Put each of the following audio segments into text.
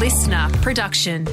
listener production.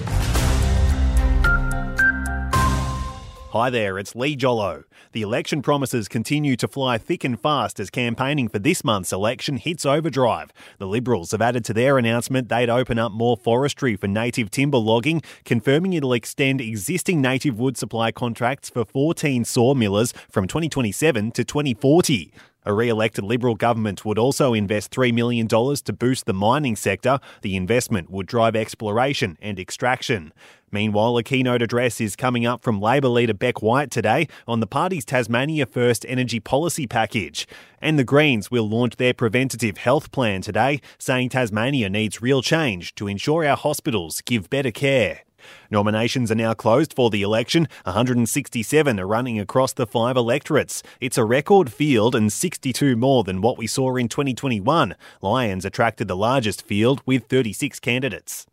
Hi there, it's Lee Jollo. The election promises continue to fly thick and fast as campaigning for this month's election hits overdrive. The Liberals have added to their announcement they'd open up more forestry for native timber logging, confirming it'll extend existing native wood supply contracts for 14 sawmillers from 2027 to 2040. A re elected Liberal government would also invest $3 million to boost the mining sector. The investment would drive exploration and extraction. Meanwhile, a keynote address is coming up from Labor leader Bec White today on the party's Tasmania First energy policy package. And the Greens will launch their preventative health plan today, saying Tasmania needs real change to ensure our hospitals give better care. Nominations are now closed for the election. 167 are running across the five electorates. It's a record field and 62 more than what we saw in 2021. Lyons attracted the largest field with 36 candidates.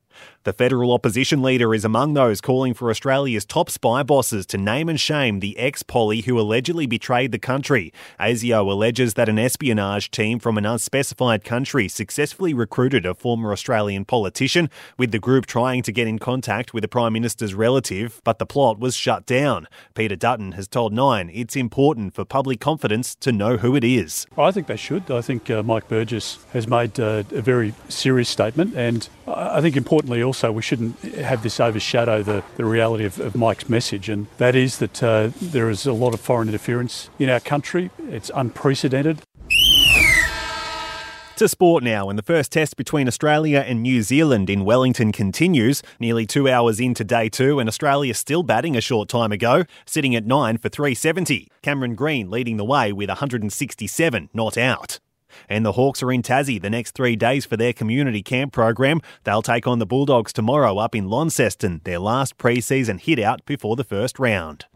The federal opposition leader is among those calling for Australia's top spy bosses to name and shame the ex Polly who allegedly betrayed the country. ASIO alleges that an espionage team from an unspecified country successfully recruited a former Australian politician, with the group trying to get in contact with the Prime Minister's relative, but the plot was shut down. Peter Dutton has told Nine it's important for public confidence to know who it is. I think they should. I think uh, Mike Burgess has made uh, a very serious statement, and I think importantly also we shouldn't have this overshadow the, the reality of, of Mike's message, and that is that uh, there is a lot of foreign interference in our country. It's unprecedented. To sport now, and the first test between Australia and New Zealand in Wellington continues. Nearly two hours into day two, and Australia still batting a short time ago, sitting at nine for 370. Cameron Green leading the way with 167 not out. And the Hawks are in Tassie the next three days for their community camp program. They'll take on the Bulldogs tomorrow up in Launceston, their last pre season hit out before the first round.